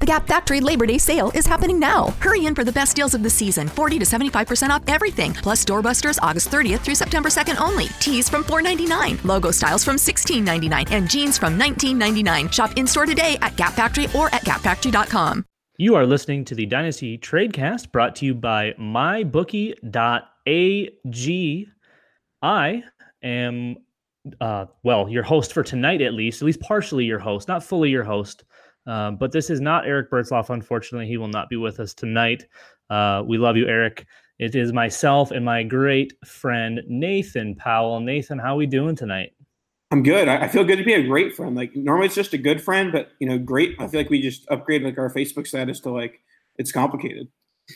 The Gap Factory Labor Day sale is happening now. Hurry in for the best deals of the season 40 to 75% off everything. Plus doorbusters August 30th through September 2nd only. Tees from $4.99, logo styles from $16.99, and jeans from $19.99. Shop in store today at Gap Factory or at gapfactory.com. You are listening to the Dynasty Tradecast brought to you by mybookie.ag. I am, uh, well, your host for tonight, at least, at least partially your host, not fully your host. Uh, but this is not Eric Bertzloff. Unfortunately, he will not be with us tonight. Uh, we love you, Eric. It is myself and my great friend Nathan Powell. Nathan, how are we doing tonight? I'm good. I feel good to be a great friend. Like normally it's just a good friend, but you know, great. I feel like we just upgraded like our Facebook status to like it's complicated.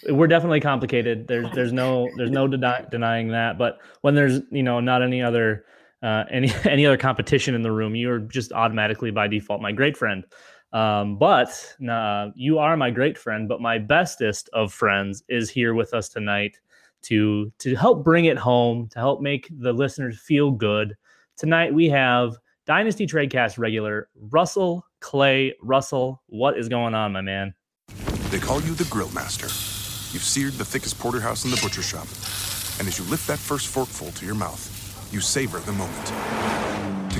We're definitely complicated. There's there's no there's no deny, denying that. But when there's you know not any other uh, any any other competition in the room, you're just automatically by default my great friend. Um, but uh, you are my great friend, but my bestest of friends is here with us tonight to to help bring it home, to help make the listeners feel good. Tonight we have Dynasty Tradecast regular Russell Clay. Russell, what is going on, my man? They call you the Grill Master. You've seared the thickest porterhouse in the butcher shop, and as you lift that first forkful to your mouth, you savor the moment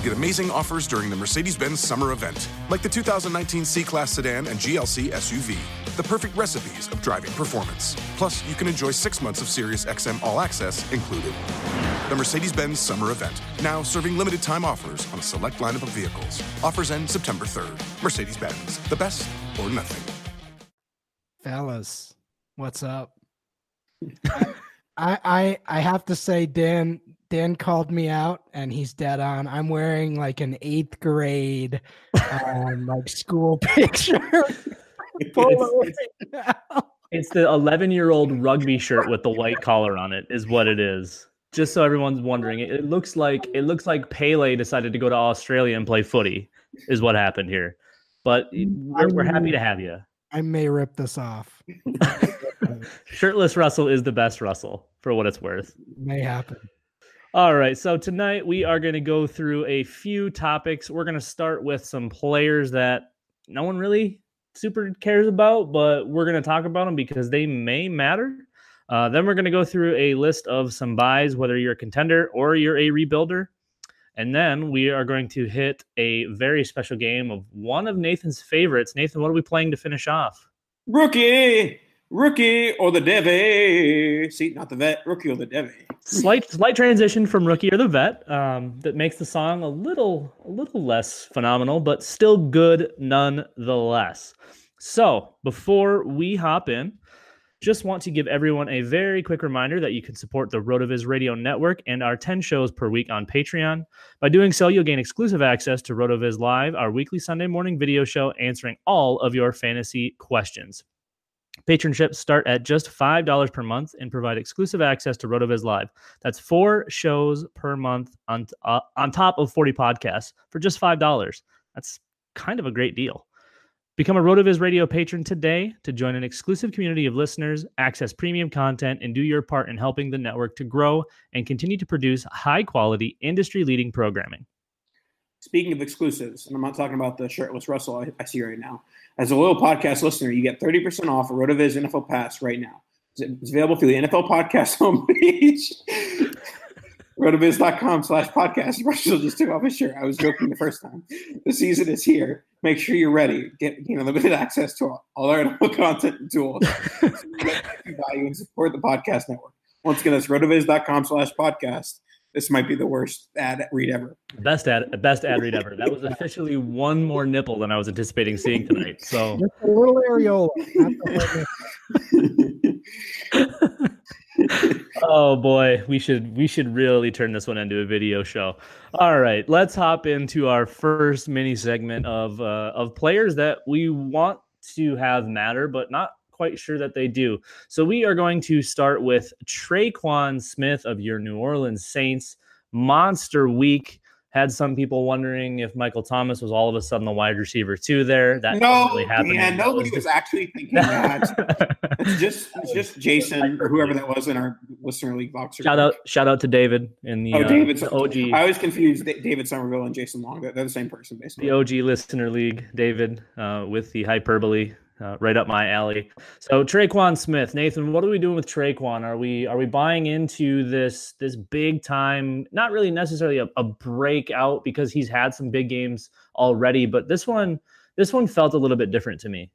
get amazing offers during the Mercedes Benz summer event, like the 2019 C Class sedan and GLC SUV. The perfect recipes of driving performance. Plus, you can enjoy six months of Sirius XM All Access included. The Mercedes Benz summer event, now serving limited time offers on a select lineup of vehicles. Offers end September 3rd. Mercedes Benz, the best or nothing. Fellas, what's up? I, I I have to say, Dan Dan called me out, and he's dead on. I'm wearing like an eighth grade, um, like school picture. it's, it's the 11 year old rugby shirt with the white collar on it, is what it is. Just so everyone's wondering, it, it looks like it looks like Pele decided to go to Australia and play footy, is what happened here. But we're, we're happy to have you. I may rip this off. Shirtless Russell is the best Russell for what it's worth. May happen. All right. So tonight we are going to go through a few topics. We're going to start with some players that no one really super cares about, but we're going to talk about them because they may matter. Uh, then we're going to go through a list of some buys, whether you're a contender or you're a rebuilder. And then we are going to hit a very special game of one of Nathan's favorites. Nathan, what are we playing to finish off? Rookie rookie or the devy. See, not the vet, rookie or the devy. slight slight transition from rookie or the vet um, that makes the song a little a little less phenomenal, but still good nonetheless. So before we hop in, Just want to give everyone a very quick reminder that you can support the RotoViz Radio Network and our 10 shows per week on Patreon. By doing so, you'll gain exclusive access to RotoViz Live, our weekly Sunday morning video show answering all of your fantasy questions. Patronships start at just $5 per month and provide exclusive access to RotoViz Live. That's four shows per month on, uh, on top of 40 podcasts for just $5. That's kind of a great deal. Become a RotoViz Radio patron today to join an exclusive community of listeners, access premium content, and do your part in helping the network to grow and continue to produce high quality, industry leading programming. Speaking of exclusives, and I'm not talking about the shirtless Russell I, I see right now. As a loyal podcast listener, you get 30% off a RotoViz NFL Pass right now. It's available through the NFL Podcast homepage. rotoviz.com slash podcast. Russell just took off his shirt. I was joking the first time. The season is here. Make sure you're ready. Get you know limited access to all, all our content and tools. so you value and support the podcast network. Once again, that's rotoviz.com slash podcast. This might be the worst ad read ever. Best ad, best ad read ever. That was officially one more nipple than I was anticipating seeing tonight. So just a little areola. oh boy, we should we should really turn this one into a video show. All right, let's hop into our first mini segment of uh, of players that we want to have matter, but not quite sure that they do. So we are going to start with Tre'Quan Smith of your New Orleans Saints. Monster week had some people wondering if Michael Thomas was all of a sudden the wide receiver too. There, that no, really happened. Yeah, nobody was actually thinking that. it's just, it's just Jason or whoever that was in our listener league boxer. Shout out, shout out to David in the, oh, uh, David, the OG. I always confuse David Somerville and Jason Long. They're, they're the same person, basically. The OG listener league, David, uh, with the hyperbole uh, right up my alley. So Tre'Quan Smith, Nathan, what are we doing with Tre'Quan? Are we are we buying into this this big time? Not really necessarily a, a breakout because he's had some big games already, but this one this one felt a little bit different to me.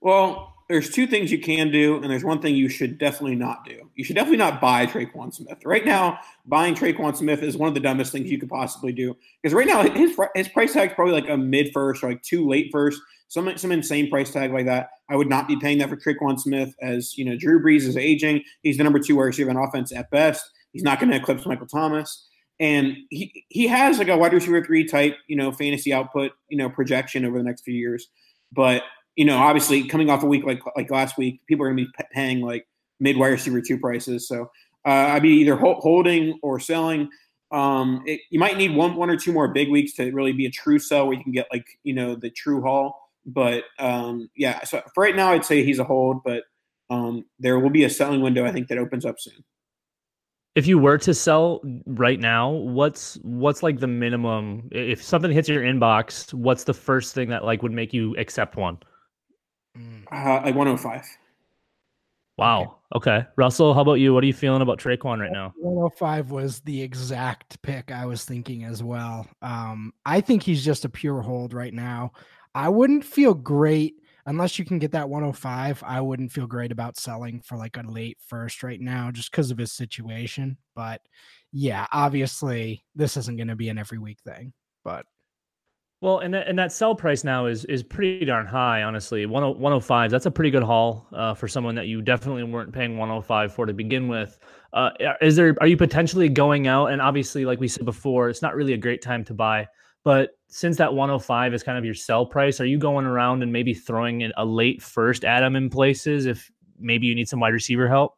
Well, there's two things you can do, and there's one thing you should definitely not do. You should definitely not buy Tre'Quan Smith. Right now, buying Tre'Quan Smith is one of the dumbest things you could possibly do because right now his his price tag is probably like a mid first or like two late first, some some insane price tag like that. I would not be paying that for Tre'Quan Smith as you know Drew Brees is aging. He's the number two wide receiver on offense at best. He's not going to eclipse Michael Thomas. And he, he has like a wide receiver three type, you know, fantasy output, you know, projection over the next few years. But you know, obviously coming off a week like like last week, people are going to be paying like mid wide receiver two prices. So uh, I'd be either holding or selling. Um, it, you might need one one or two more big weeks to really be a true sell where you can get like you know the true haul. But um, yeah, so for right now, I'd say he's a hold, but um, there will be a selling window I think that opens up soon. If you were to sell right now, what's what's like the minimum? If something hits your inbox, what's the first thing that like would make you accept one? Uh, like 105. Wow. Okay. Russell, how about you? What are you feeling about Tre'Quan right now? 105 was the exact pick I was thinking as well. Um, I think he's just a pure hold right now. I wouldn't feel great unless you can get that 105. I wouldn't feel great about selling for like a late first right now just because of his situation. But yeah, obviously, this isn't going to be an every week thing. But well, and that, and that sell price now is is pretty darn high, honestly. 105, that's a pretty good haul uh, for someone that you definitely weren't paying 105 for to begin with. Uh, is there are you potentially going out and obviously like we said before, it's not really a great time to buy, but since that 105 is kind of your sell price, are you going around and maybe throwing in a late first Adam in places if maybe you need some wide receiver help?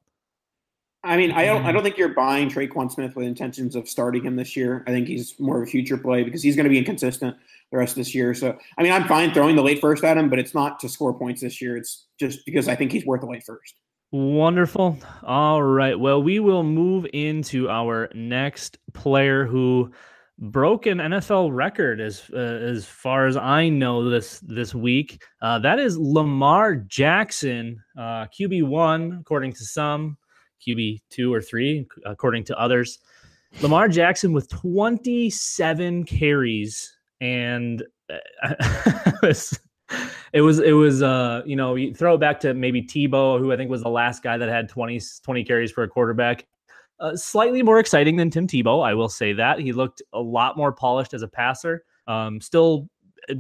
I mean, I don't. I don't mm. think you're buying Tre'Quan Smith with intentions of starting him this year. I think he's more of a future play because he's going to be inconsistent the rest of this year. So, I mean, I'm fine throwing the late first at him, but it's not to score points this year. It's just because I think he's worth the late first. Wonderful. All right. Well, we will move into our next player who broke an NFL record as uh, as far as I know this this week. Uh, that is Lamar Jackson, uh, QB one according to some, QB two or three according to others. Lamar Jackson with 27 carries and uh, it was it was it was uh you know you throw it back to maybe Tebow who I think was the last guy that had 20 20 carries for a quarterback. Uh, slightly more exciting than Tim Tebow, I will say that. He looked a lot more polished as a passer. Um, still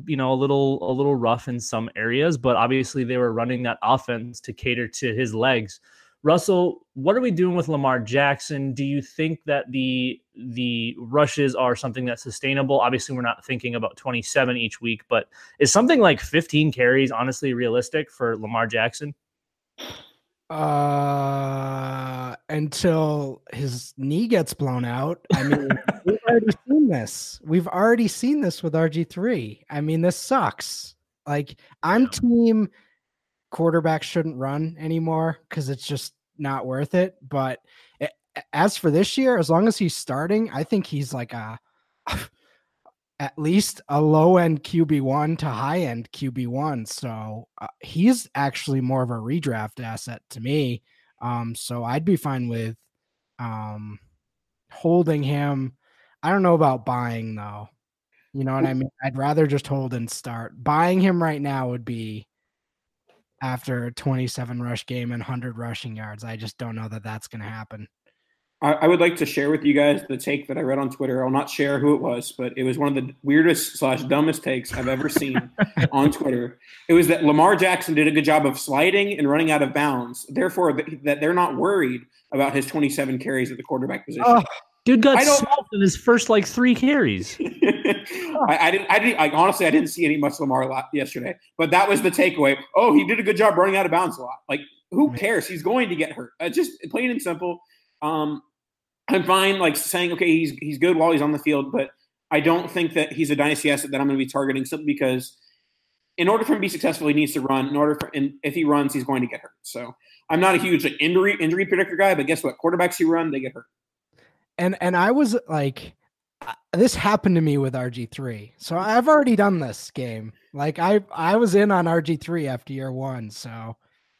you know, a little a little rough in some areas, but obviously they were running that offense to cater to his legs. Russell, what are we doing with Lamar Jackson? Do you think that the the rushes are something that's sustainable? Obviously, we're not thinking about 27 each week, but is something like 15 carries honestly realistic for Lamar Jackson? Uh, until his knee gets blown out. I mean, we've already seen this. We've already seen this with RG3. I mean, this sucks. Like, I'm team quarterbacks shouldn't run anymore because it's just not worth it. But it, as for this year, as long as he's starting, I think he's like a at least a low end QB1 to high end QB1. So uh, he's actually more of a redraft asset to me. Um, so I'd be fine with um, holding him. I don't know about buying though. You know what I mean? I'd rather just hold and start. Buying him right now would be after a 27 rush game and 100 rushing yards. I just don't know that that's going to happen. I, I, would like to share with you guys the take that I read on Twitter. I'll not share who it was, but it was one of the weirdest slash dumbest takes I've ever seen on Twitter. It was that Lamar Jackson did a good job of sliding and running out of bounds. Therefore, that they're not worried about his 27 carries at the quarterback position. Oh, dude got smoked in his first like three carries. I, I, didn't. I didn't. Like honestly, I didn't see any much Lamar yesterday. But that was the takeaway. Oh, he did a good job running out of bounds a lot. Like who cares? He's going to get hurt. Uh, just plain and simple. Um, I'm fine like saying okay, he's he's good while he's on the field, but I don't think that he's a dynasty asset that I'm going to be targeting simply because in order for him to be successful, he needs to run. In order for and if he runs, he's going to get hurt. So I'm not a huge like, injury injury predictor guy, but guess what? Quarterbacks who run, they get hurt. And and I was like, this happened to me with RG3. So I've already done this game. Like I I was in on RG3 after year 1, so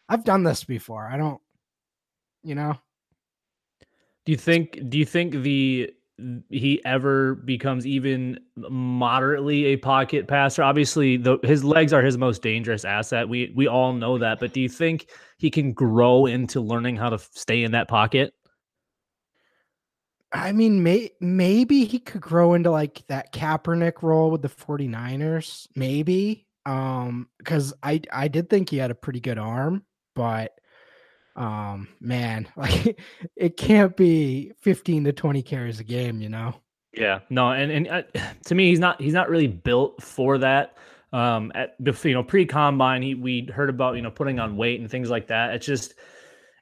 I've done this before. I don't you know. You think do you think the he ever becomes even moderately a pocket passer? Obviously, the, his legs are his most dangerous asset. We we all know that, but do you think he can grow into learning how to stay in that pocket? I mean, may, maybe he could grow into like that Kaepernick role with the 49ers, maybe. Um, because I I did think he had a pretty good arm, but um, man, like it can't be 15 to 20 carries a game, you know. Yeah, no, and and uh, to me, he's not he's not really built for that. Um, at you know pre combine, he we heard about you know putting on weight and things like that. It's just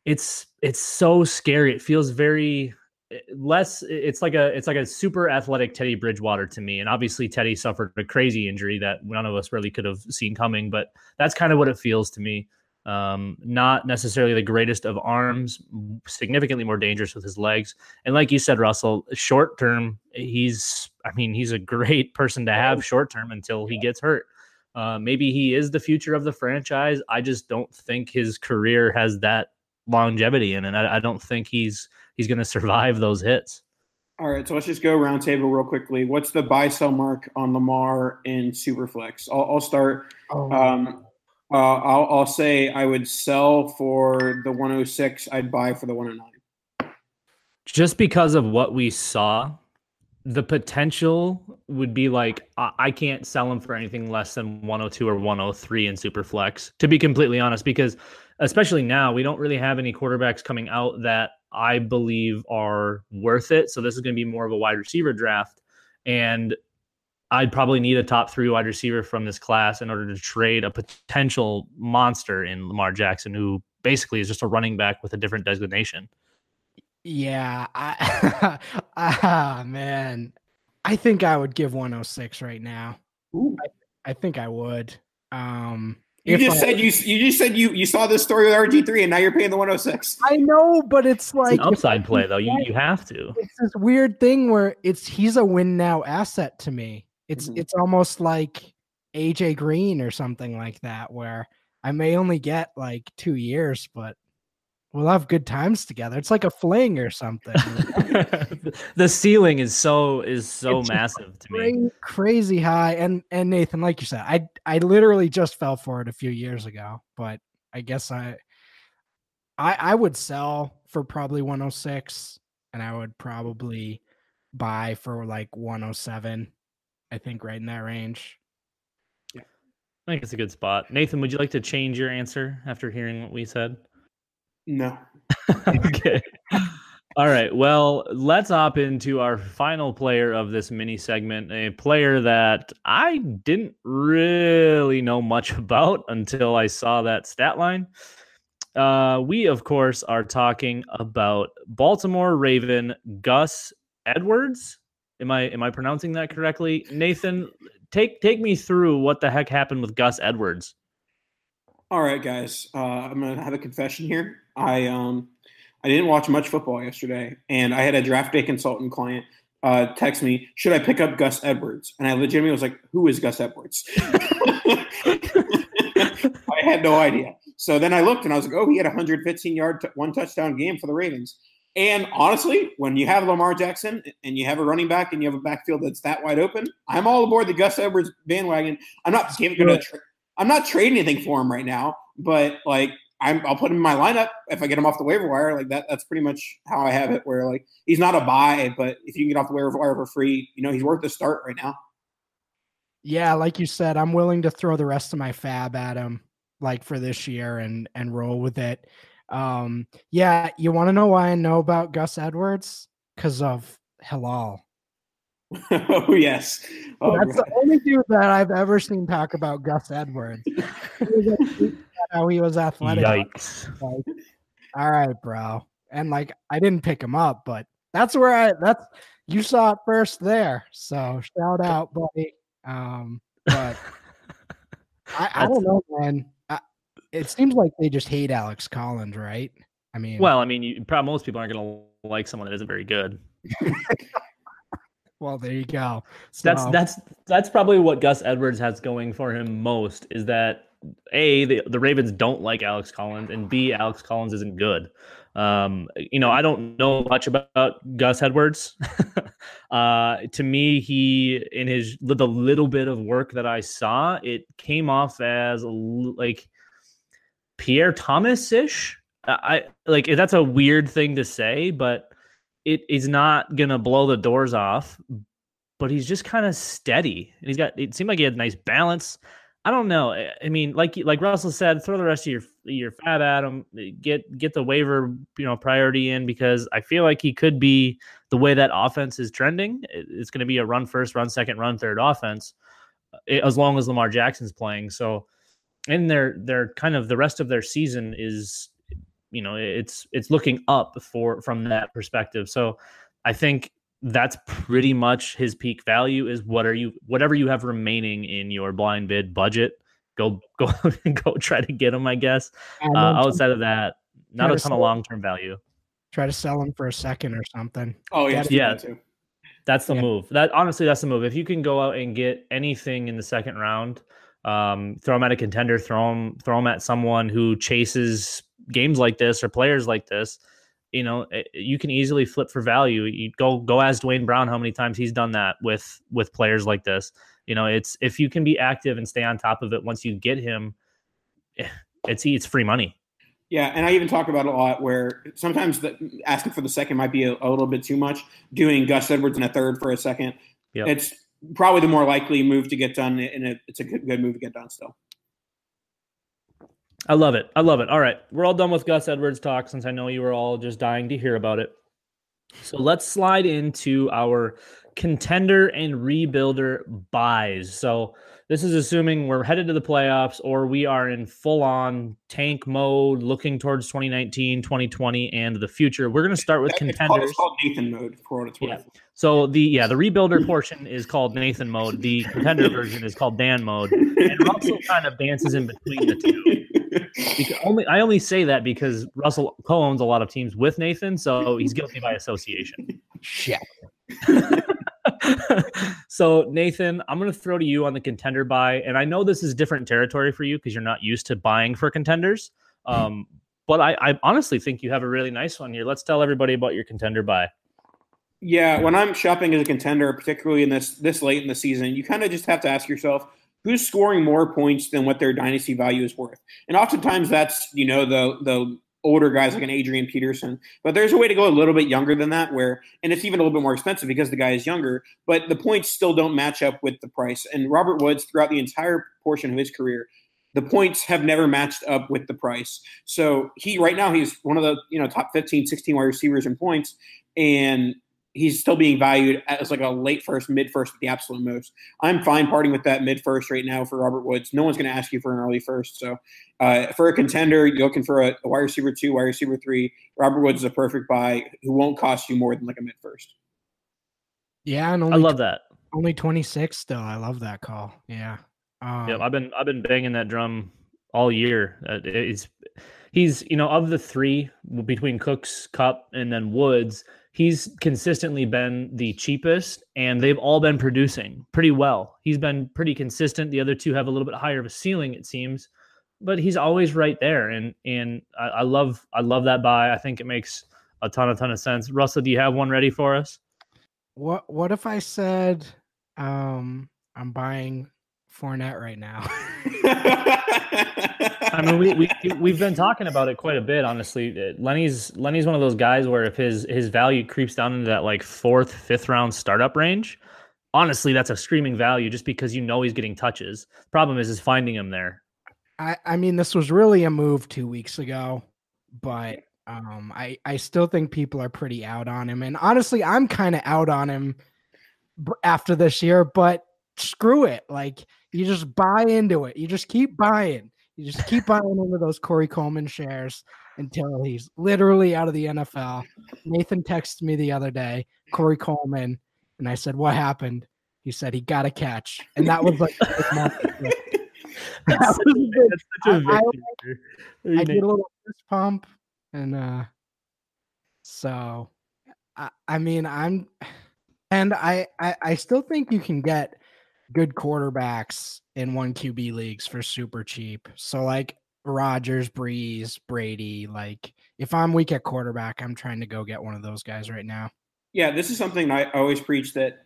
it's it's so scary. It feels very Eh, less it's like a it's like a super athletic Teddy Bridgewater to me. And obviously Teddy suffered a crazy injury that none of us really could have seen coming, but that's kind of what it feels to me. Um, not necessarily the greatest of arms, significantly more dangerous with his legs. And like you said, Russell, short term, he's I mean, he's a great person to have short term until he gets hurt. Uh, maybe he is the future of the franchise. I just don't think his career has that longevity in it. I, I don't think he's he's going to survive those hits. All right, so let's just go roundtable real quickly. What's the buy sell mark on Lamar in Superflex? I'll, I'll start. Oh. Um, uh, I'll, I'll say I would sell for the 106. I'd buy for the 109. Just because of what we saw, the potential would be like I, I can't sell him for anything less than 102 or 103 in Superflex. To be completely honest, because especially now we don't really have any quarterbacks coming out that I believe are worth it. So this is going to be more of a wide receiver draft. And I'd probably need a top three wide receiver from this class in order to trade a potential monster in Lamar Jackson, who basically is just a running back with a different designation. Yeah. I, ah, man. I think I would give 106 right now. I, I think I would. Um, you just I, said you you just said you you saw this story with RG three and now you're paying the 106. I know, but it's like it's upside play though. You you have to. It's this weird thing where it's he's a win now asset to me. It's mm-hmm. it's almost like AJ Green or something like that, where I may only get like two years, but we'll have good times together. It's like a fling or something. the ceiling is so is so it's massive to crazy, me. Crazy high. And and Nathan, like you said, I I literally just fell for it a few years ago, but I guess I I I would sell for probably 106 and I would probably buy for like 107. I think right in that range. Yeah. I think it's a good spot. Nathan, would you like to change your answer after hearing what we said? No. okay. All right. Well, let's hop into our final player of this mini segment, a player that I didn't really know much about until I saw that stat line. Uh, we, of course, are talking about Baltimore Raven Gus Edwards. Am I am I pronouncing that correctly? Nathan, take take me through what the heck happened with Gus Edwards. All right, guys. Uh, I'm gonna have a confession here. I um I didn't watch much football yesterday, and I had a draft day consultant client uh, text me, "Should I pick up Gus Edwards?" And I legitimately was like, "Who is Gus Edwards?" I had no idea. So then I looked, and I was like, "Oh, he had a 115 yard, t- one touchdown game for the Ravens." And honestly, when you have Lamar Jackson and you have a running back and you have a backfield that's that wide open, I'm all aboard the Gus Edwards bandwagon. I'm not going to. Tra- I'm not trading anything for him right now, but like I'm, I'll put him in my lineup if I get him off the waiver wire. Like that, that's pretty much how I have it. Where like he's not a buy, but if you can get off the waiver wire for free, you know he's worth the start right now. Yeah, like you said, I'm willing to throw the rest of my fab at him, like for this year, and and roll with it. Um, yeah, you want to know why I know about Gus Edwards? Because of Halal. oh yes, oh, that's God. the only dude that I've ever seen talk about Gus Edwards. how he was athletic. Yikes! Like, all right, bro. And like, I didn't pick him up, but that's where I. That's you saw it first there. So shout out, buddy. Um, but I, I don't know, man. It seems like they just hate Alex Collins, right? I mean, well, I mean, you, probably most people aren't going to like someone that isn't very good. well, there you go. So, that's that's that's probably what Gus Edwards has going for him most is that a the, the Ravens don't like Alex Collins, and B Alex Collins isn't good. Um, you know, I don't know much about Gus Edwards. uh, to me, he in his the little bit of work that I saw, it came off as like Pierre Thomas ish. I like that's a weird thing to say, but it is not gonna blow the doors off. But he's just kind of steady, and he's got. It seemed like he had nice balance. I don't know. I mean, like like Russell said, throw the rest of your your fab at him. Get get the waiver you know priority in because I feel like he could be the way that offense is trending. It's going to be a run first, run second, run third offense eh, as long as Lamar Jackson's playing. So, and they're they're kind of the rest of their season is you know it's it's looking up for from that perspective. So, I think that's pretty much his peak value is what are you whatever you have remaining in your blind bid budget go go go try to get him i guess. Uh, outside of that not a ton of long-term value. Try to sell him for a second or something. Oh yeah. Yeah. That's the yeah. move. That honestly that's the move. If you can go out and get anything in the second round um, throw him at a contender throw him throw him at someone who chases games like this or players like this you know eh, you can easily flip for value. You go go as Duane Brown how many times he's done that with with players like this. You know it's if you can be active and stay on top of it once you get him eh, it's it's free money. Yeah and i even talk about a lot where sometimes the, asking for the second might be a, a, little bit too much. Doing gus edwards in a third for a second. Yep. it's probably the more likely move to get done and it, it's a good, good move to get done still I love it. I love it. All right. We're all done with Gus Edwards talk since I know you were all just dying to hear about it. So let's slide into our contender and rebuilder buys. So this is assuming we're headed to the playoffs or we are in full on tank mode looking towards 2019, 2020 and the future. We're going to start with it's contenders. Called, it's called Nathan mode for what it's worth. Yeah. So the yeah, the rebuilder portion is called Nathan mode. The contender version is called Dan mode. And Russell kind of dances in between the two because only I only say that because Russell co-owns a lot of teams with Nathan, so he's guilty by association. Shit. so Nathan, I'm going to throw to you on the contender buy, and I know this is different territory for you because you're not used to buying for contenders. Um, but I, I honestly think you have a really nice one here. Let's tell everybody about your contender buy. Yeah, when I'm shopping as a contender, particularly in this this late in the season, you kind of just have to ask yourself, who's scoring more points than what their dynasty value is worth. And oftentimes that's, you know, the the older guys like an Adrian Peterson. But there's a way to go a little bit younger than that, where and it's even a little bit more expensive because the guy is younger, but the points still don't match up with the price. And Robert Woods, throughout the entire portion of his career, the points have never matched up with the price. So he right now he's one of the you know top 15, 16 wide receivers in points, and he's still being valued as like a late first, mid first at the absolute most. I'm fine parting with that mid first right now for Robert Woods. No one's going to ask you for an early first. So uh, for a contender, you're looking for a, a wide receiver two, wide receiver three. Robert Woods is a perfect buy who won't cost you more than like a mid first. Yeah, and I love that. Only 26 still. I love that call. Yeah. Um, yeah, I've been I've been banging that drum all year. Uh, it's he's you know of the three between Cooks, Kupp, and then Woods he's consistently been the cheapest and they've all been producing pretty well. He's been pretty consistent. The other two have a little bit higher of a ceiling, it seems, but he's always right there. And and I, I love I love that buy. I think it makes a ton, a ton of sense. Russell, do you have one ready for us? What what if I said um I'm buying Fournette right now? I mean, we, we we've been talking about it quite a bit, honestly. Lenny's Lenny's one of those guys where if his his value creeps down into that like fourth, fifth round startup range, honestly, that's a screaming value just because you know he's getting touches. Problem is, is finding him there. I I mean, this was really a move two weeks ago, but um, I I still think people are pretty out on him, and honestly, I'm kind of out on him after this year. But screw it, like you just buy into it. You just keep buying you just keep buying into those Corey Coleman shares until he's literally out of the NFL. Nathan texted me the other day, Corey Coleman, and I said, "What happened?" He said he got a catch, and that was like. that was I, I, I did a little fist pump, and uh, so I, I mean, I'm, and I, I, I still think you can get good quarterbacks in one QB leagues for super cheap. So like Rodgers, Brees, Brady, like if I'm weak at quarterback, I'm trying to go get one of those guys right now. Yeah, this is something I always preach that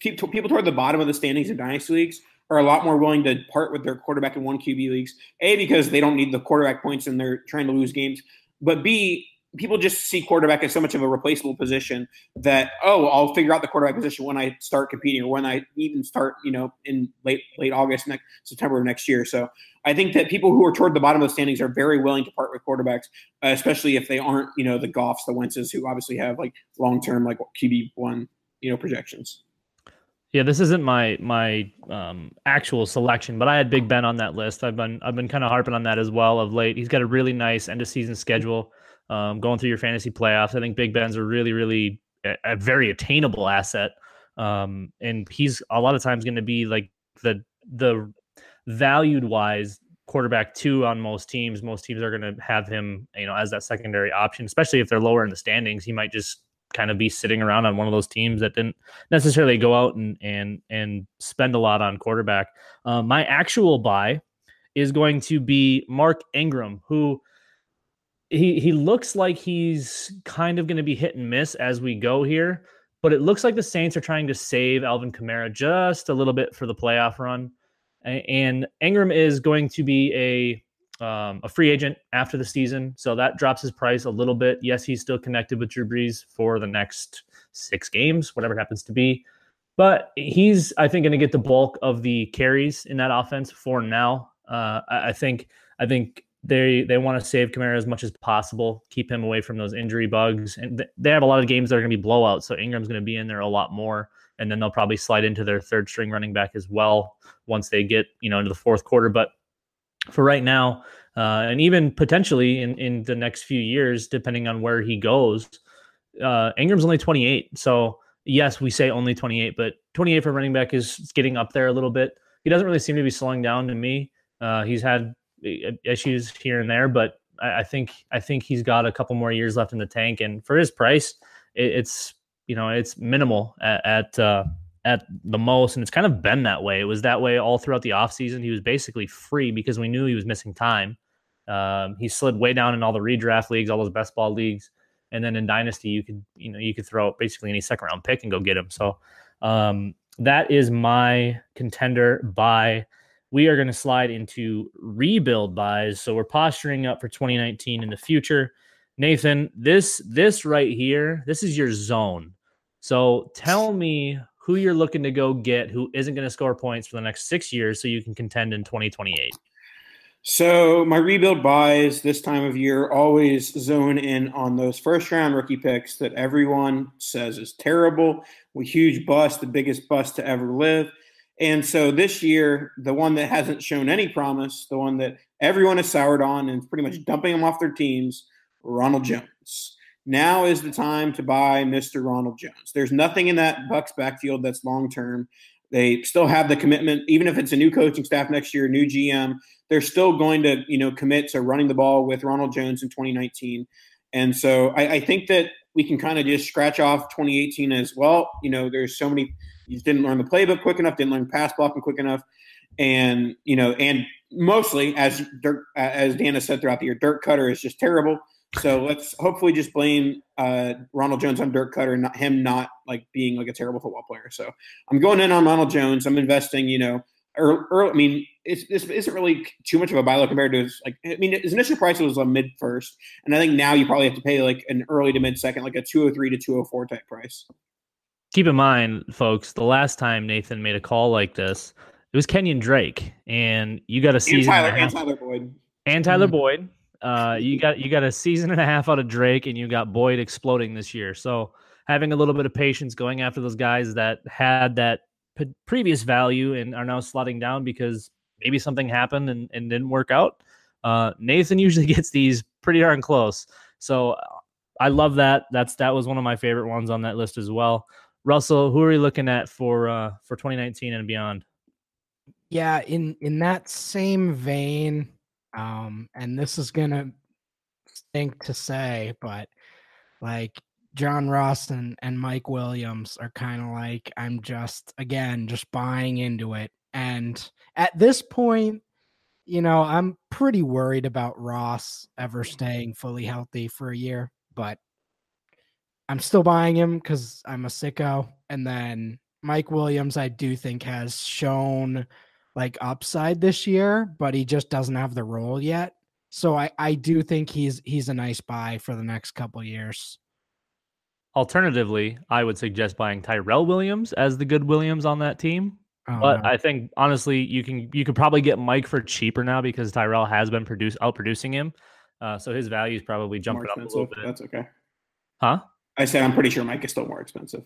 people toward the bottom of the standings in dynasty leagues are a lot more willing to part with their quarterback in one QB leagues. A because they don't need the quarterback points and they're trying to lose games, but B people just see quarterback as so much of a replaceable position that oh I'll figure out the quarterback position when I start competing or when I even start you know in late late August next September of next year. So I think that people who are toward the bottom of the standings are very willing to part with quarterbacks, uh, especially if they aren't you know the Goffs, the Wentzes, who obviously have like long term like QB one you know projections. Yeah, this isn't my my um, actual selection, but I had Big Ben on that list. I've been I've been kind of harping on that as well of late. He's got a really nice end of season schedule um, going through your fantasy playoffs. I think Big Ben's a really, really a, a very attainable asset, um, and he's a lot of times going to be like the the valued wise quarterback two on most teams. Most teams are going to have him, you know, as that secondary option, especially if they're lower in the standings. He might just kind of be sitting around on one of those teams that didn't necessarily go out and and and spend a lot on quarterback. Um, my actual buy is going to be Mark Ingram, who he he looks like he's kind of going to be hit and miss as we go here, but it looks like the Saints are trying to save Alvin Kamara just a little bit for the playoff run. And Ingram is going to be a um, a free agent after the season, so that drops his price a little bit. Yes, he's still connected with Drew Brees for the next six games, whatever it happens to be. But he's, I think, going to get the bulk of the carries in that offense for now. Uh, I, I think, I think they they want to save Kamara as much as possible, keep him away from those injury bugs, and th- they have a lot of games that are going to be blowouts. So Ingram's going to be in there a lot more, and then they'll probably slide into their third string running back as well once they get you know into the fourth quarter. But for right now, uh, and even potentially in in the next few years, depending on where he goes, uh, Ingram's only 28. So yes, we say only 28, but 28 for running back is getting up there a little bit. He doesn't really seem to be slowing down to me. Uh, he's had issues here and there, but I, I, think I think he's got a couple more years left in the tank, and for his price, it, it's you know it's minimal at at, uh, at the most, and it's kind of been that way. It was that way all throughout the offseason. He was basically free because we knew he was missing time. Um, he slid way down in all the redraft leagues, all those best ball leagues, and then in dynasty, you could you know you could throw basically any second round pick and go get him. So um, that is my contender by we are going to slide into rebuild buys. So we're posturing up for 2019 in the future. Nathan, this this right here, this is your zone. So tell me who you're looking to go get who isn't going to score points for the next six years so you can contend in 2028. So my rebuild buys this time of year always zone in on those first round rookie picks that everyone says is terrible, a huge bust, the biggest bust to ever live. And so this year, the one that hasn't shown any promise, the one that everyone has soured on and pretty much mm. dumping them off their teams, Ronald Jones. Now is the time to buy Mr. Ronald Jones. There's nothing in that Bucs backfield that's long term. They still have the commitment, even if it's a new coaching staff next year, new GM. They're still going to, you know, commit to running the ball with Ronald Jones in 2019. And so I, I think that we can kind of just scratch off 2018 as well. You know, there's so many. You didn't learn the playbook quick enough, didn't learn pass blocking quick enough, and you know, and mostly as Dirk, as Dan has said throughout the year, Dirk Koetter is just terrible. So let's hopefully just blame uh, Ronald Jones on Dirk Koetter, not him not like being like a terrible football player. So I'm going in on Ronald Jones. I'm investing, you know, early, I mean, it's this isn't really too much of a buy low compared to his like. I mean, his initial price was a mid first, and I think now you probably have to pay like an early to mid second, like a 203 to 204 type price. Keep in mind, folks, the last time Nathan made a call like this, it was Kenyon Drake, and you got a season and Tyler, and, and Tyler Boyd and Tyler mm-hmm. Boyd uh, you got you got a season and a half out of Drake, and you got Boyd exploding this year. So having a little bit of patience, going after those guys that had that p- previous value and are now slotting down because maybe something happened and, and didn't work out. Uh, Nathan usually gets these pretty darn close. So I love that. That's that was one of my favorite ones on that list as well. Russell, who are you looking at for uh, for 2019 and beyond? Yeah, in in that same vein, um, and this is gonna stink to say, but like John Ross and, and Mike Williams are kind of like I'm just again just buying into it. And at this point, you know, I'm pretty worried about Ross ever staying fully healthy for a year, but I'm still buying him because I'm a sicko. And then Mike Williams, I do think has shown like upside this year, but he just doesn't have the role yet. So I I do think he's he's a nice buy for the next couple years. Alternatively, I would suggest buying Tyrell Williams as the good Williams on that team. Oh, but no. I think honestly, you can you could probably get Mike for cheaper now because Tyrell has been produce outproducing him. Uh, so his value is probably jumping up a little bit. That's okay. Huh? I said I'm pretty sure Mike is still more expensive.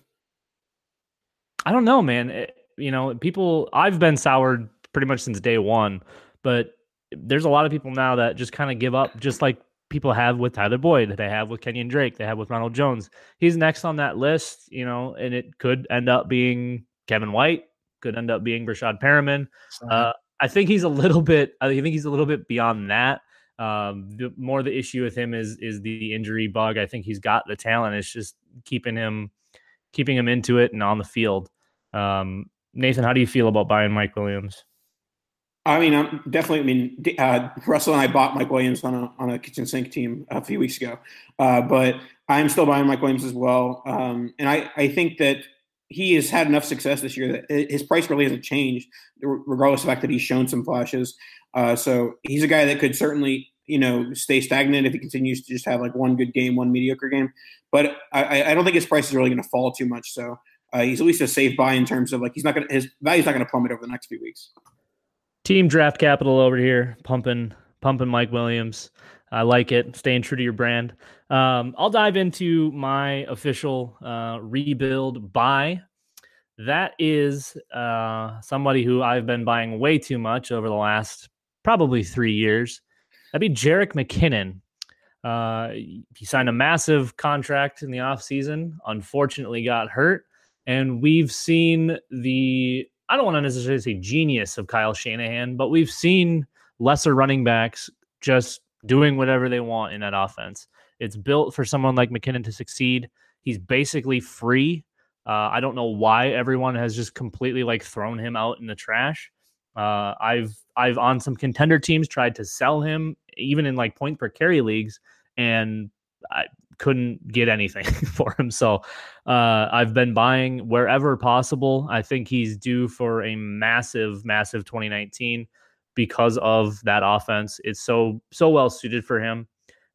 I don't know, man. It, you know, people. I've been soured pretty much since day one. But there's a lot of people now that just kind of give up, just like people have with Tyler Boyd, they have with Kenyon Drake, they have with Ronald Jones. He's next on that list, you know, and it could end up being Kevin White, could end up being Breshad Perriman. Uh, I think he's a little bit. I think he's a little bit beyond that. Um, the more the issue with him is is the injury bug. I think he's got the talent. It's just keeping him keeping him into it and on the field. Um, Nathan, how do you feel about buying Mike Williams? I mean, I'm definitely. I mean, uh, Russell and I bought Mike Williams on a on a kitchen sink team a few weeks ago, uh, but I'm still buying Mike Williams as well. Um, and I I think that he has had enough success this year that his price really hasn't changed, regardless of the fact that he's shown some flashes. Uh, so he's a guy that could certainly you know stay stagnant if he continues to just have like one good game, one mediocre game. But I, I don't think his price is really going to fall too much. So uh, he's at least a safe buy in terms of like he's not going to his value's not going to plummet over the next few weeks. Team draft capital over here, pumping, pumping Mike Williams. I like it. Staying true to your brand. Um, I'll dive into my official uh, rebuild buy. That is uh, somebody who I've been buying way too much over the last probably three years. That'd be Jerick McKinnon. Uh, he signed a massive contract in the offseason, unfortunately got hurt. And we've seen the I don't want to necessarily say genius of Kyle Shanahan, but we've seen lesser running backs just doing whatever they want in that offense. It's built for someone like McKinnon to succeed. He's basically free. Uh, I don't know why everyone has just completely like thrown him out in the trash. Uh, I've I've on some contender teams tried to sell him even in like point per carry leagues, and I couldn't get anything for him. So uh, I've been buying wherever possible. I think he's due for a massive, massive 2019 because of that offense. It's so so well suited for him.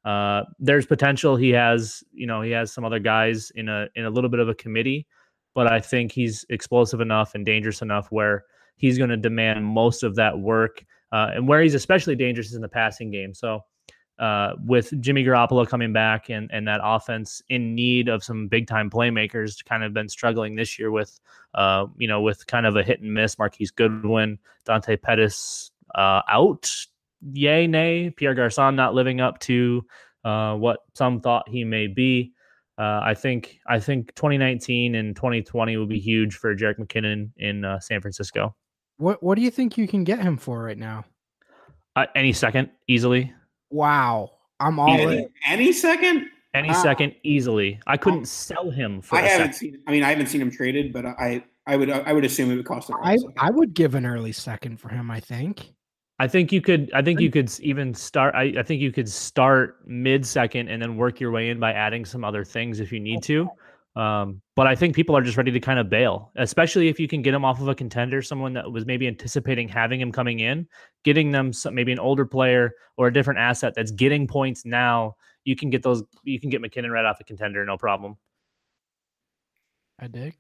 Uh, there's potential. He has, you know, he has some other guys in a in a little bit of a committee, but I think he's explosive enough and dangerous enough where he's going to demand most of that work. Uh, and where he's especially dangerous is in the passing game. So uh, with Jimmy Garoppolo coming back and and that offense in need of some big time playmakers, kind of been struggling this year with, uh, you know, with kind of a hit and miss. Marquise Goodwin, Dante Pettis uh, out, yay nay. Pierre Garcon not living up to uh, what some thought he may be. Uh, I think I think 2019 and 2020 will be huge for Jerick McKinnon in uh, San Francisco. What What do you think you can get him for right now? Uh, any second, easily. Wow. I'm all any, in. any second. Any second, easily. I couldn't sell him for. I haven't second. seen. I mean, I haven't seen him traded, but I, I would, I would assume it would cost him. I, I would give an early second for him. I think. I think you could. I think you could even start. I, I think you could start mid second and then work your way in by adding some other things if you need to. Um, but I think people are just ready to kind of bail, especially if you can get him off of a contender, someone that was maybe anticipating having him coming in, getting them some, maybe an older player or a different asset that's getting points now. You can get those. You can get McKinnon right off a contender, no problem. I dig.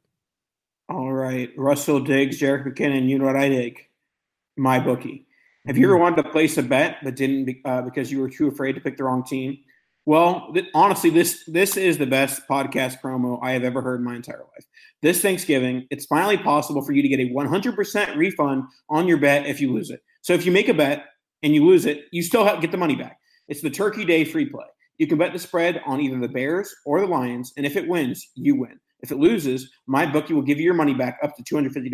All right, Russell Diggs, Jerick McKinnon. You know what I dig? My bookie. Have you ever wanted to place a bet but didn't be, uh, because you were too afraid to pick the wrong team? Well, th- honestly, this this is the best podcast promo I have ever heard in my entire life. This Thanksgiving, it's finally possible for you to get a 100% refund on your bet if you lose it. So if you make a bet and you lose it, you still have, get the money back. It's the Turkey Day free play. You can bet the spread on either the Bears or the Lions, and if it wins, you win. If it loses, my bookie will give you your money back up to $250.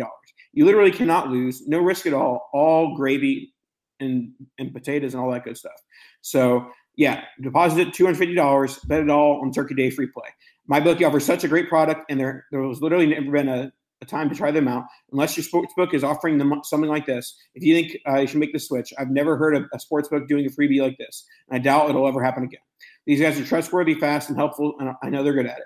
You literally cannot lose, no risk at all, all gravy and, and potatoes and all that good stuff. So yeah, deposit it $250, bet it all on Turkey Day free play. My bookie offers such a great product, and there there was literally never been a, a time to try them out unless your sports book is offering them something like this. If you think uh, you should make the switch, I've never heard of a sports book doing a freebie like this, and I doubt it'll ever happen again. These guys are trustworthy, fast, and helpful, and I know they're good at it.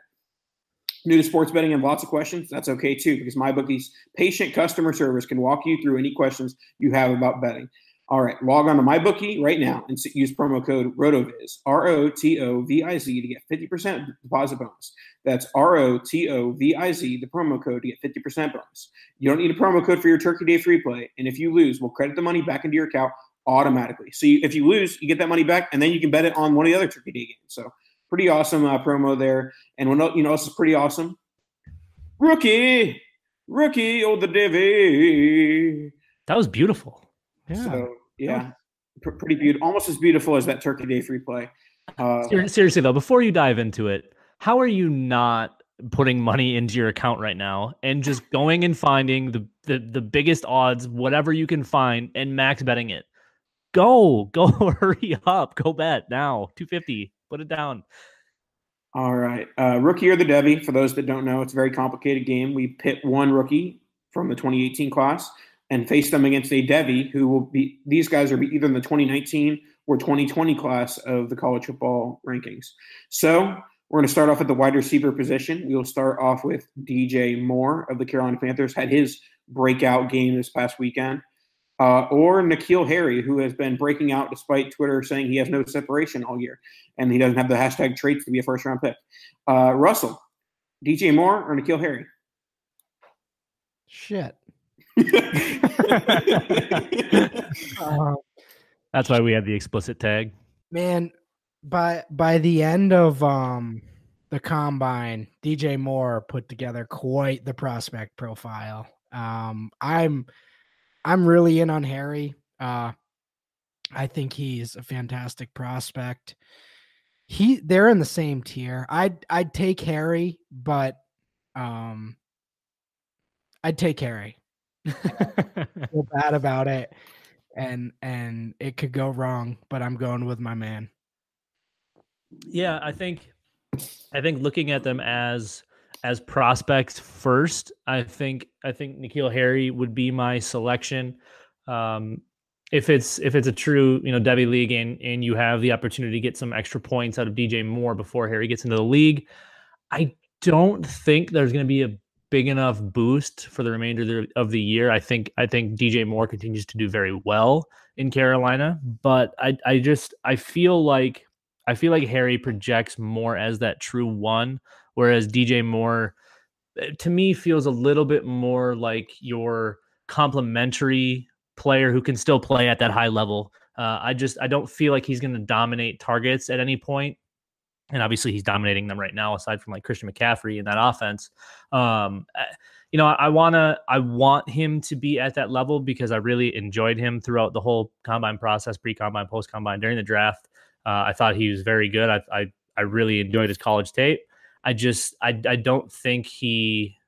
New to sports betting and lots of questions? That's okay too, because my bookie's patient customer service can walk you through any questions you have about betting. All right, log on to MyBookie right now and use promo code ROTOVIZ, R O T O V I Z, to get 50% deposit bonus. That's R O T O V I Z, the promo code to get 50% bonus. You don't need a promo code for your Turkey Day free play. And if you lose, we'll credit the money back into your account automatically. So you, if you lose, you get that money back, and then you can bet it on one of the other Turkey Day games. So pretty awesome uh, promo there. And when you know this is pretty awesome, rookie, rookie, oh the Davy. That was beautiful. Yeah. So yeah, pr- pretty beautiful, almost as beautiful as that Turkey Day free play. Uh, Seriously though, before you dive into it, how are you not putting money into your account right now and just going and finding the the, the biggest odds, whatever you can find, and max betting it? Go, go, hurry up, go bet now. Two fifty, put it down. all right, uh, rookie or the Devy. For those that don't know, it's a very complicated game. We pit one rookie from the 2018 class and face them against a Devy, who will be. These guys are either in the 2019 or 2020 class of the college football rankings. So we're going to start off at the wide receiver position. We will start off with DJ Moore of the Carolina Panthers. Had his breakout game this past weekend. Uh, or N'Keal Harry, who has been breaking out despite Twitter saying he has no separation all year and he doesn't have the hashtag traits to be a first round pick. Uh, Russell, DJ Moore or N'Keal Harry? Shit. Uh, That's why we have the explicit tag. man, by by the end of um the combine, DJ Moore put together quite the prospect profile. Um, I'm I'm really in on Harry. Uh, I think he's a fantastic prospect. He they're in the same tier. I'd I'd take Harry, but um, I'd take Harry. Feel bad about it, and and it could go wrong, but I'm going with my man. Yeah, I think I think looking at them as as prospects first, I think I think N'Keal Harry would be my selection. Um, if it's if it's a true you know Devy league and and you have the opportunity to get some extra points out of DJ Moore before Harry gets into the league, I don't think there's going to be a big enough boost for the remainder of the year. I think I think DJ Moore continues to do very well in Carolina, but I I just I feel like I feel like Harry projects more as that true one, whereas DJ Moore eh, to me feels a little bit more like your complementary player who can still play at that high level. Uh, I just I don't feel like he's going to dominate targets at any point and obviously he's dominating them right now aside from like christian mccaffrey in that offense. Um, eh, you know i want to i want him to be at that level because i really enjoyed him throughout the whole combine process pre-combine post-combine during the draft. Uh, i thought he was very good. I, I i really enjoyed his college tape. I just i i don't think he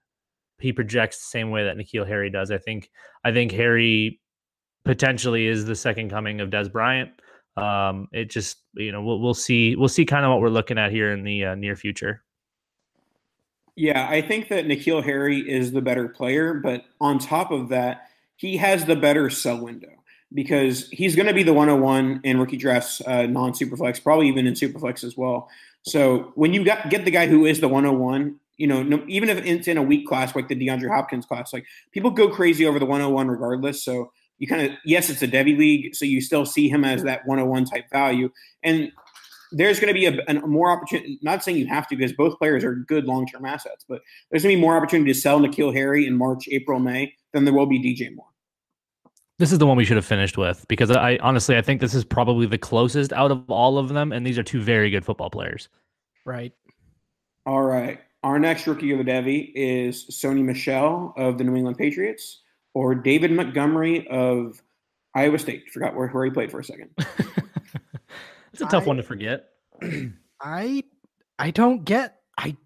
he projects the same way that N'Keal Harry does. I think I think Harry potentially is the second coming of Dez Bryant um, it just you know we'll we'll see we'll see kind of what we're looking at here in the uh, near future. Yeah, I think that N'Keal Harry is the better player, but on top of that, he has the better sell window because he's going to be the 101 in rookie drafts, uh, non superflex, probably even in superflex as well. So when you got, get the guy who is the 101, you know, no, even if it's in a weak class like the DeAndre Hopkins class, like people go crazy over the 101 regardless. So you kind of yes, it's a Devy league, so you still see him as that 101 type value, and there's going to be a, a, more opportunity. Not saying you have to, because both players are good long term assets, but there's going to be more opportunity to sell N'Keal Harry in March, April, May than there will be DJ Moore. This is the one we should have finished with because I honestly I think this is probably the closest out of all of them, and these are two very good football players. Right. All right. Our next rookie of the Devy is Sony Michel of the New England Patriots or David Montgomery of Iowa State. Forgot where, where he played for a second. it's a tough I, one to forget. I I don't get I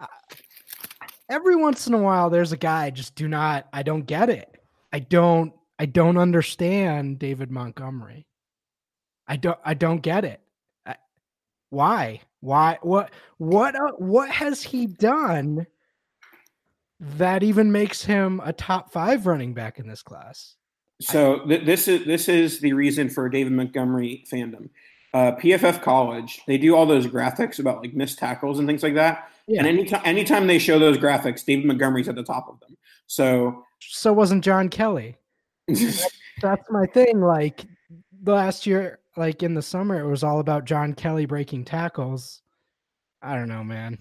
uh, every once in a while there's a guy I just do not I don't get it. I don't I don't understand David Montgomery. I don't I don't get it. I, why? Why what what uh, what has he done that even makes him a top five running back in this class. So th- this is this is the reason for David Montgomery fandom. Uh, PFF College, they do all those graphics about like missed tackles and things like that. Yeah. And anytime anytime they show those graphics, David Montgomery's at the top of them. So so wasn't John Kelly. that's, that's my thing. Like last year, like in the summer, it was all about John Kelly breaking tackles. I don't know, man.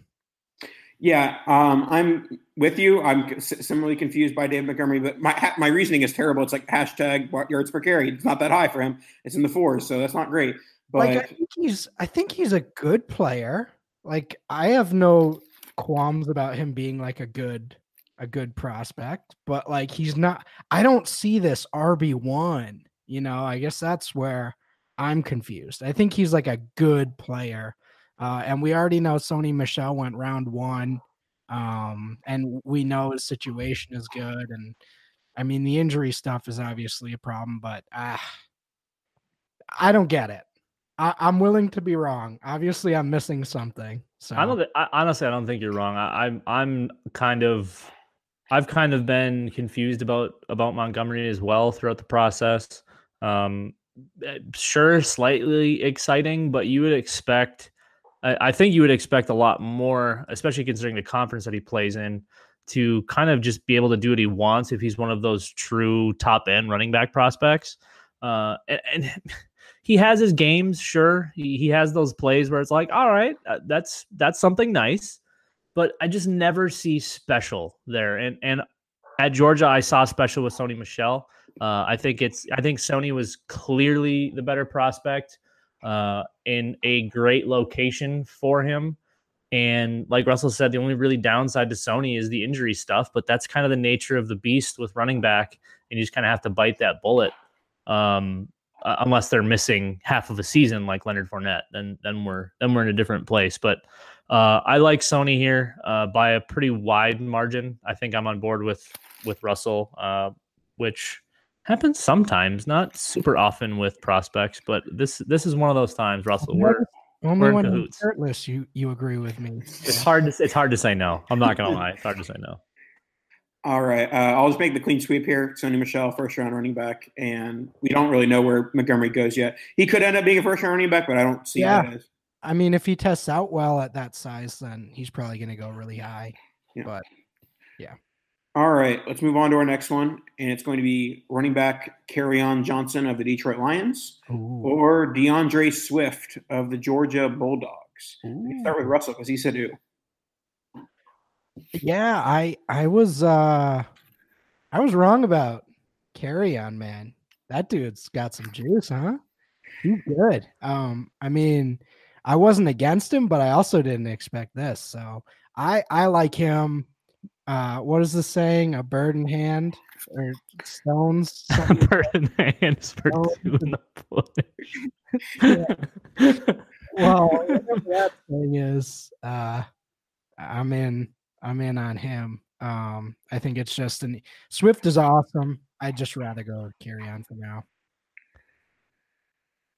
Yeah, um, I'm with you. I'm similarly confused by Dave Montgomery, but my my reasoning is terrible. It's like hashtag yards per carry. It's not that high for him. It's in the fours, so that's not great. But like, I think he's I think he's a good player. Like I have no qualms about him being like a good a good prospect, but like he's not. I don't see this RB one. You know, I guess that's where I'm confused. I think he's like a good player uh, and we already know Sony Michel went round one. Um, and we know his situation is good. And I mean, the injury stuff is obviously a problem, but uh, I don't get it. I, am willing to be wrong. Obviously, I'm missing something. So I don't. I, honestly, I don't think you're wrong. I, I'm. I'm kind of. I've kind of been confused about about Montgomery as well throughout the process. Um, eh, sure, slightly exciting, but you would expect I, think you would expect a lot more, especially considering the conference that he plays in, to kind of just be able to do what he wants if he's one of those true top end running back prospects. Uh, and, and he has his games, sure. He, he has those plays where it's like, all right, uh, that's that's something nice, but I just never see special there. And and at Georgia, I saw special with Sony Michel. Uh, I think it's I think Sony was clearly the better prospect uh, in a great location for him. And like Russell said, the only really downside to Sony is the injury stuff, but that's kind of the nature of the beast with running back. And you just kind of have to bite that bullet. Um, uh, unless they're missing half of a season like Leonard Fournette, then then we're then we're in a different place. But uh, I like Sony here uh, by a pretty wide margin. I think I'm on board with with Russell, uh, which happens sometimes, not super often with prospects, but this this is one of those times, Russell. We're only we're when you're shirtless, you you agree with me. It's hard to it's hard to say no. I'm not gonna lie. It's hard to say no. All right. Uh, I'll just make the clean sweep here. Sony Michel, first round running back. And we don't really know where Montgomery goes yet. He could end up being a first round running back, but I don't see yeah. that as. I mean, if he tests out well at that size, then he's probably going to go really high. Yeah. But yeah. All right. Let's move on to our next one. And it's going to be running back on Johnson of the Detroit Lions Ooh. or DeAndre Swift of the Georgia Bulldogs. Start with Russell because he said who. Yeah, I I was uh I was wrong about Kerryon, man. That dude's got some juice, huh? He's good. Um, I mean, I wasn't against him, but I also didn't expect this. So I I like him. Uh, what is the saying? A bird in hand or stones? A bird in hand is for two in the bush. well, that thing is, uh, I'm in. I'm in on him. Um, I think it's just an Swift is awesome. I'd just rather go Kerryon for now.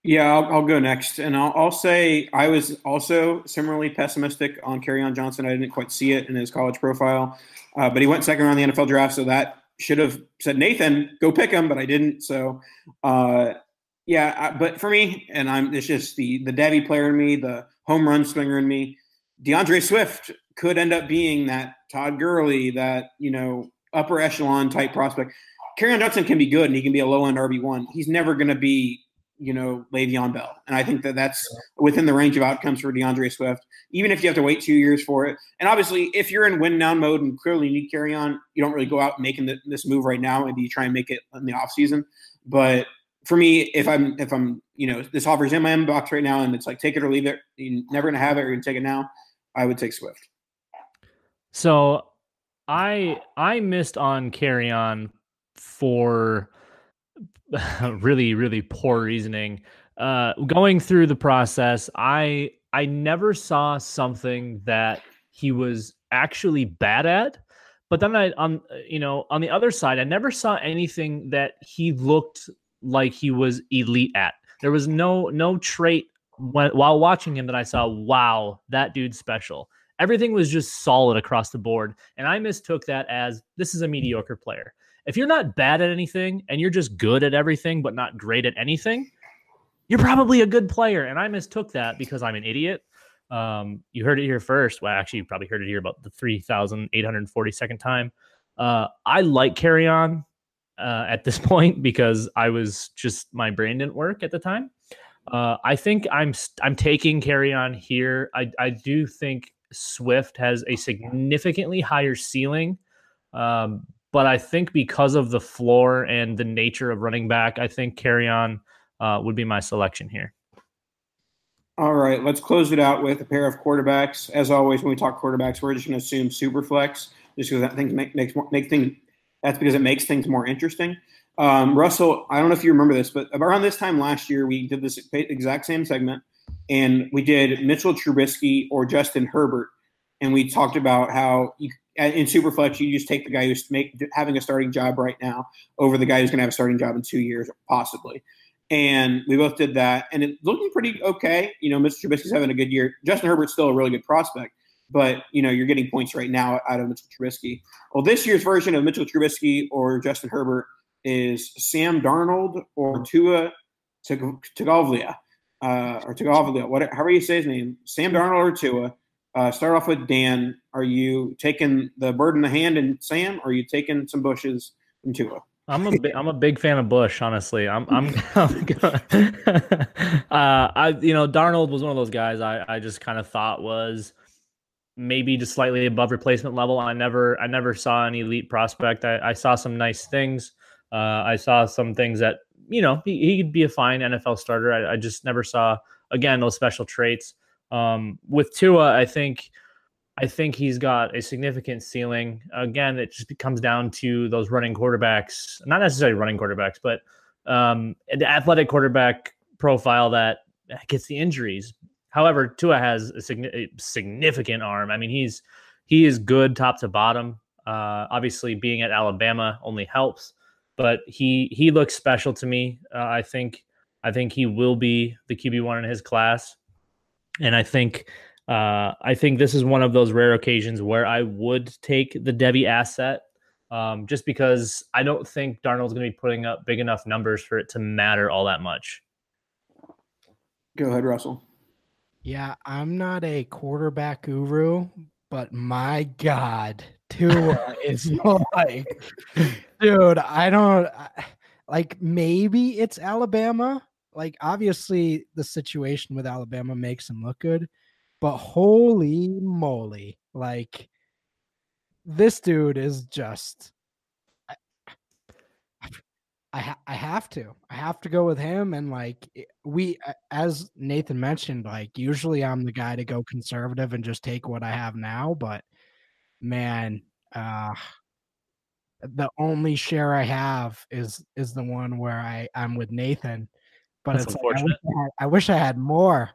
Yeah, I'll, I'll, go next, and I'll, I'll, say I was also similarly pessimistic on Kerryon Johnson. I didn't quite see it in his college profile, uh, but he went second round the NFL draft, so that should have said Nathan go pick him, but I didn't. So, uh, yeah, I, but for me, and I'm it's just the the Devy player in me, the home run swinger in me. DeAndre Swift could end up being that Todd Gurley, that you know upper echelon type prospect. Kerryon Johnson can be good and he can be a low end RB one. He's never going to be you know Le'Veon Bell, and I think that that's within the range of outcomes for DeAndre Swift. Even if you have to wait two years for it, and obviously if you're in win now mode and clearly need on, you don't really go out making the, this move right now. Maybe you try and make it in the off season. But for me, if I'm if I'm you know this offer's in my inbox right now and it's like take it or leave it, you're never gonna have it. You're gonna take it now. I would take Swift. So I I missed on Kerryon for really really poor reasoning. Uh, going through the process, I I never saw something that he was actually bad at. But then I on you know on the other side, I never saw anything that he looked like he was elite at. There was no no trait when, while watching him that I saw. Wow, that dude's special. Everything was just solid across the board. And I mistook that as this is a mediocre player. If you're not bad at anything and you're just good at everything, but not great at anything, you're probably a good player. And I mistook that because I'm an idiot. Um, you heard it here first. Well, actually, you probably heard it here about the 3,842nd time. Uh, I like Kerryon uh, at this point because I was just my brain didn't work at the time. Uh, I think I'm I'm taking Kerryon here. I I do think Swift has a significantly higher ceiling. Um, but I think because of the floor and the nature of running back, I think Kerryon uh, would be my selection here. All right, let's close it out with a pair of quarterbacks. As always, when we talk quarterbacks, we're just going to assume super flex, just because that things make, makes make things. That's because it makes things more interesting. Um, Russell, I don't know if you remember this, but around this time last year, we did this exact same segment and we did Mitchell Trubisky or Justin Herbert, and we talked about how you, in Superflex you just take the guy who's make, having a starting job right now over the guy who's going to have a starting job in two years, possibly. And we both did that, and it's looking pretty okay. You know, Mr. Trubisky's having a good year. Justin Herbert's still a really good prospect, but you know you're getting points right now out of Mitchell Trubisky. Well, this year's version of Mitchell Trubisky or Justin Herbert is Sam Darnold or Tua Tagovailoa uh, or Tagovailoa, whatever, however you say his name, Sam Darnold or Tua. Uh, start off with Dan. Are you taking the bird in the hand and Sam, or are you taking some bushes from Tua? I'm a big, I'm a big fan of Bush, honestly. I'm I'm, uh, I you know Darnold was one of those guys I I just kind of thought was maybe just slightly above replacement level. I never I never saw an elite prospect. I, I saw some nice things. Uh, I saw some things that you know, he, he could be a fine NFL starter. I, I, just never saw again those special traits. Um, with Tua, I think I think he's got a significant ceiling. Again, it just comes down to those running quarterbacks, not necessarily running quarterbacks, but um, the athletic quarterback profile that gets the injuries. However, Tua has a, significant arm. I mean, he's he is good top to bottom. Uh, obviously, being at Alabama only helps but he he looks special to me. Uh, I think I think he will be the QB one in his class, and I think uh, I think this is one of those rare occasions where I would take the Devy asset um, just because I don't think Darnold's going to be putting up big enough numbers for it to matter all that much. Go ahead, Russell. Yeah, I'm not a quarterback guru, but my God, Tua is like, dude, I don't like. Maybe it's Alabama. Like, obviously, the situation with Alabama makes him look good, but holy moly, like, this dude is just. I, I, I have to. I have to go with him. And like we, as Nathan mentioned, like usually I'm the guy to go conservative and just take what I have now. But man, uh, the only share I have is is the one where I I'm with Nathan. But That's it's like, I, wish unfortunate. I, had, I wish I had more.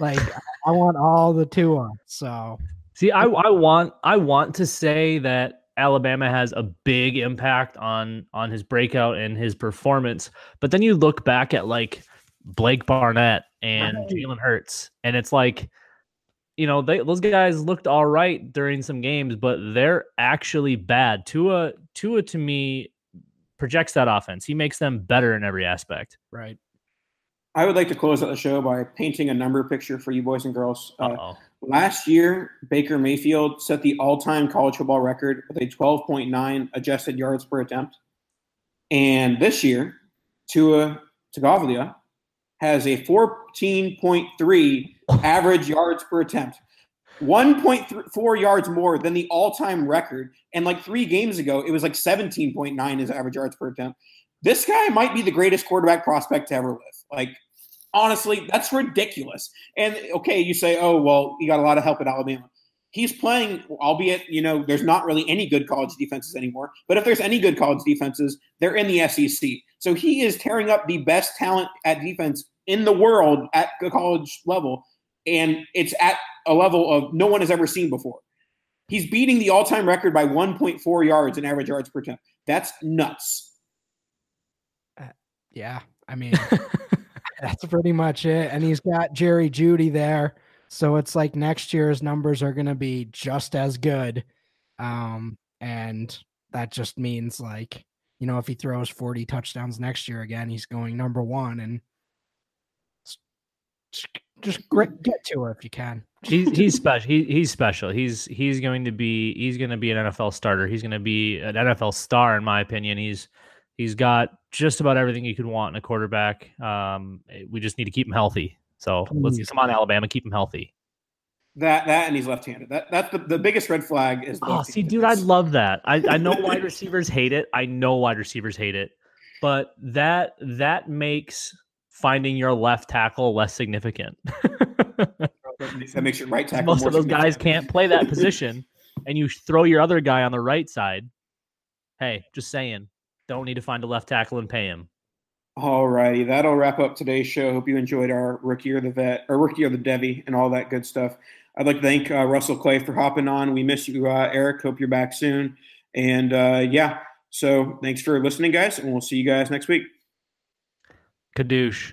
Like I want all the Tua. So See, I, I want I want to say that Alabama has a big impact on on his breakout and his performance, but then you look back at like Blake Barnett and Right. Jalen Hurts, and it's like, you know, they those guys looked all right during some games, but they're actually bad. Tua Tua to me projects that offense. He makes them better in every aspect. right. I would like to close out the show by painting a number picture for you boys and girls. Uh, Last year, Baker Mayfield set the all-time college football record with a 12.9 adjusted yards per attempt. And this year, Tua Tagovailoa has a 14.3 average yards per attempt. 1.4 yards more than the all-time record. And like 3 games ago, it was like 17.9 his average yards per attempt. This guy might be the greatest quarterback prospect to ever live. Like honestly, that's ridiculous. And okay, you say, oh, well, you got a lot of help at Alabama. He's playing, albeit, you know, there's not really any good college defenses anymore. But if there's any good college defenses, they're in the SEC. So he is tearing up the best talent at defense in the world at the college level. And it's at a level of no one has ever seen before. He's beating the all time record by 1.4 yards in average yards per attempt. That's nuts. Yeah. I mean, that's pretty much it. And he's got Jerry Jeudy there. So it's like next year's numbers are going to be just as good. Um, and that just means like, you know, if he throws 40 touchdowns next year again, he's going number one and just, get to her if you can. he's he's special. He, he's special. He's he's going to be he's going to be an NFL starter. He's going to be an NFL star, in my opinion. He's he's got just about everything you could want in a quarterback. Um, we just need to keep him healthy. So let's Please. come on, Alabama, keep him healthy. That that and he's left-handed. That that's the, the biggest red flag is. the Oh, see, dude, I love that. I, I know wide receivers hate it. I know wide receivers hate it, but that that makes finding your left tackle less significant. that makes your right tackle. Most more of those guys can't play that position, and you throw your other guy on the right side. Hey, just saying, don't need to find a left tackle and pay him. All righty, that'll wrap up today's show. Hope you enjoyed our rookie or the vet or rookie or the Devy and all that good stuff. I'd like to thank uh, Russell Clay for hopping on. We miss you, uh, Eric. Hope you're back soon. And uh, yeah, so thanks for listening, guys, and we'll see you guys next week. Kadoosh.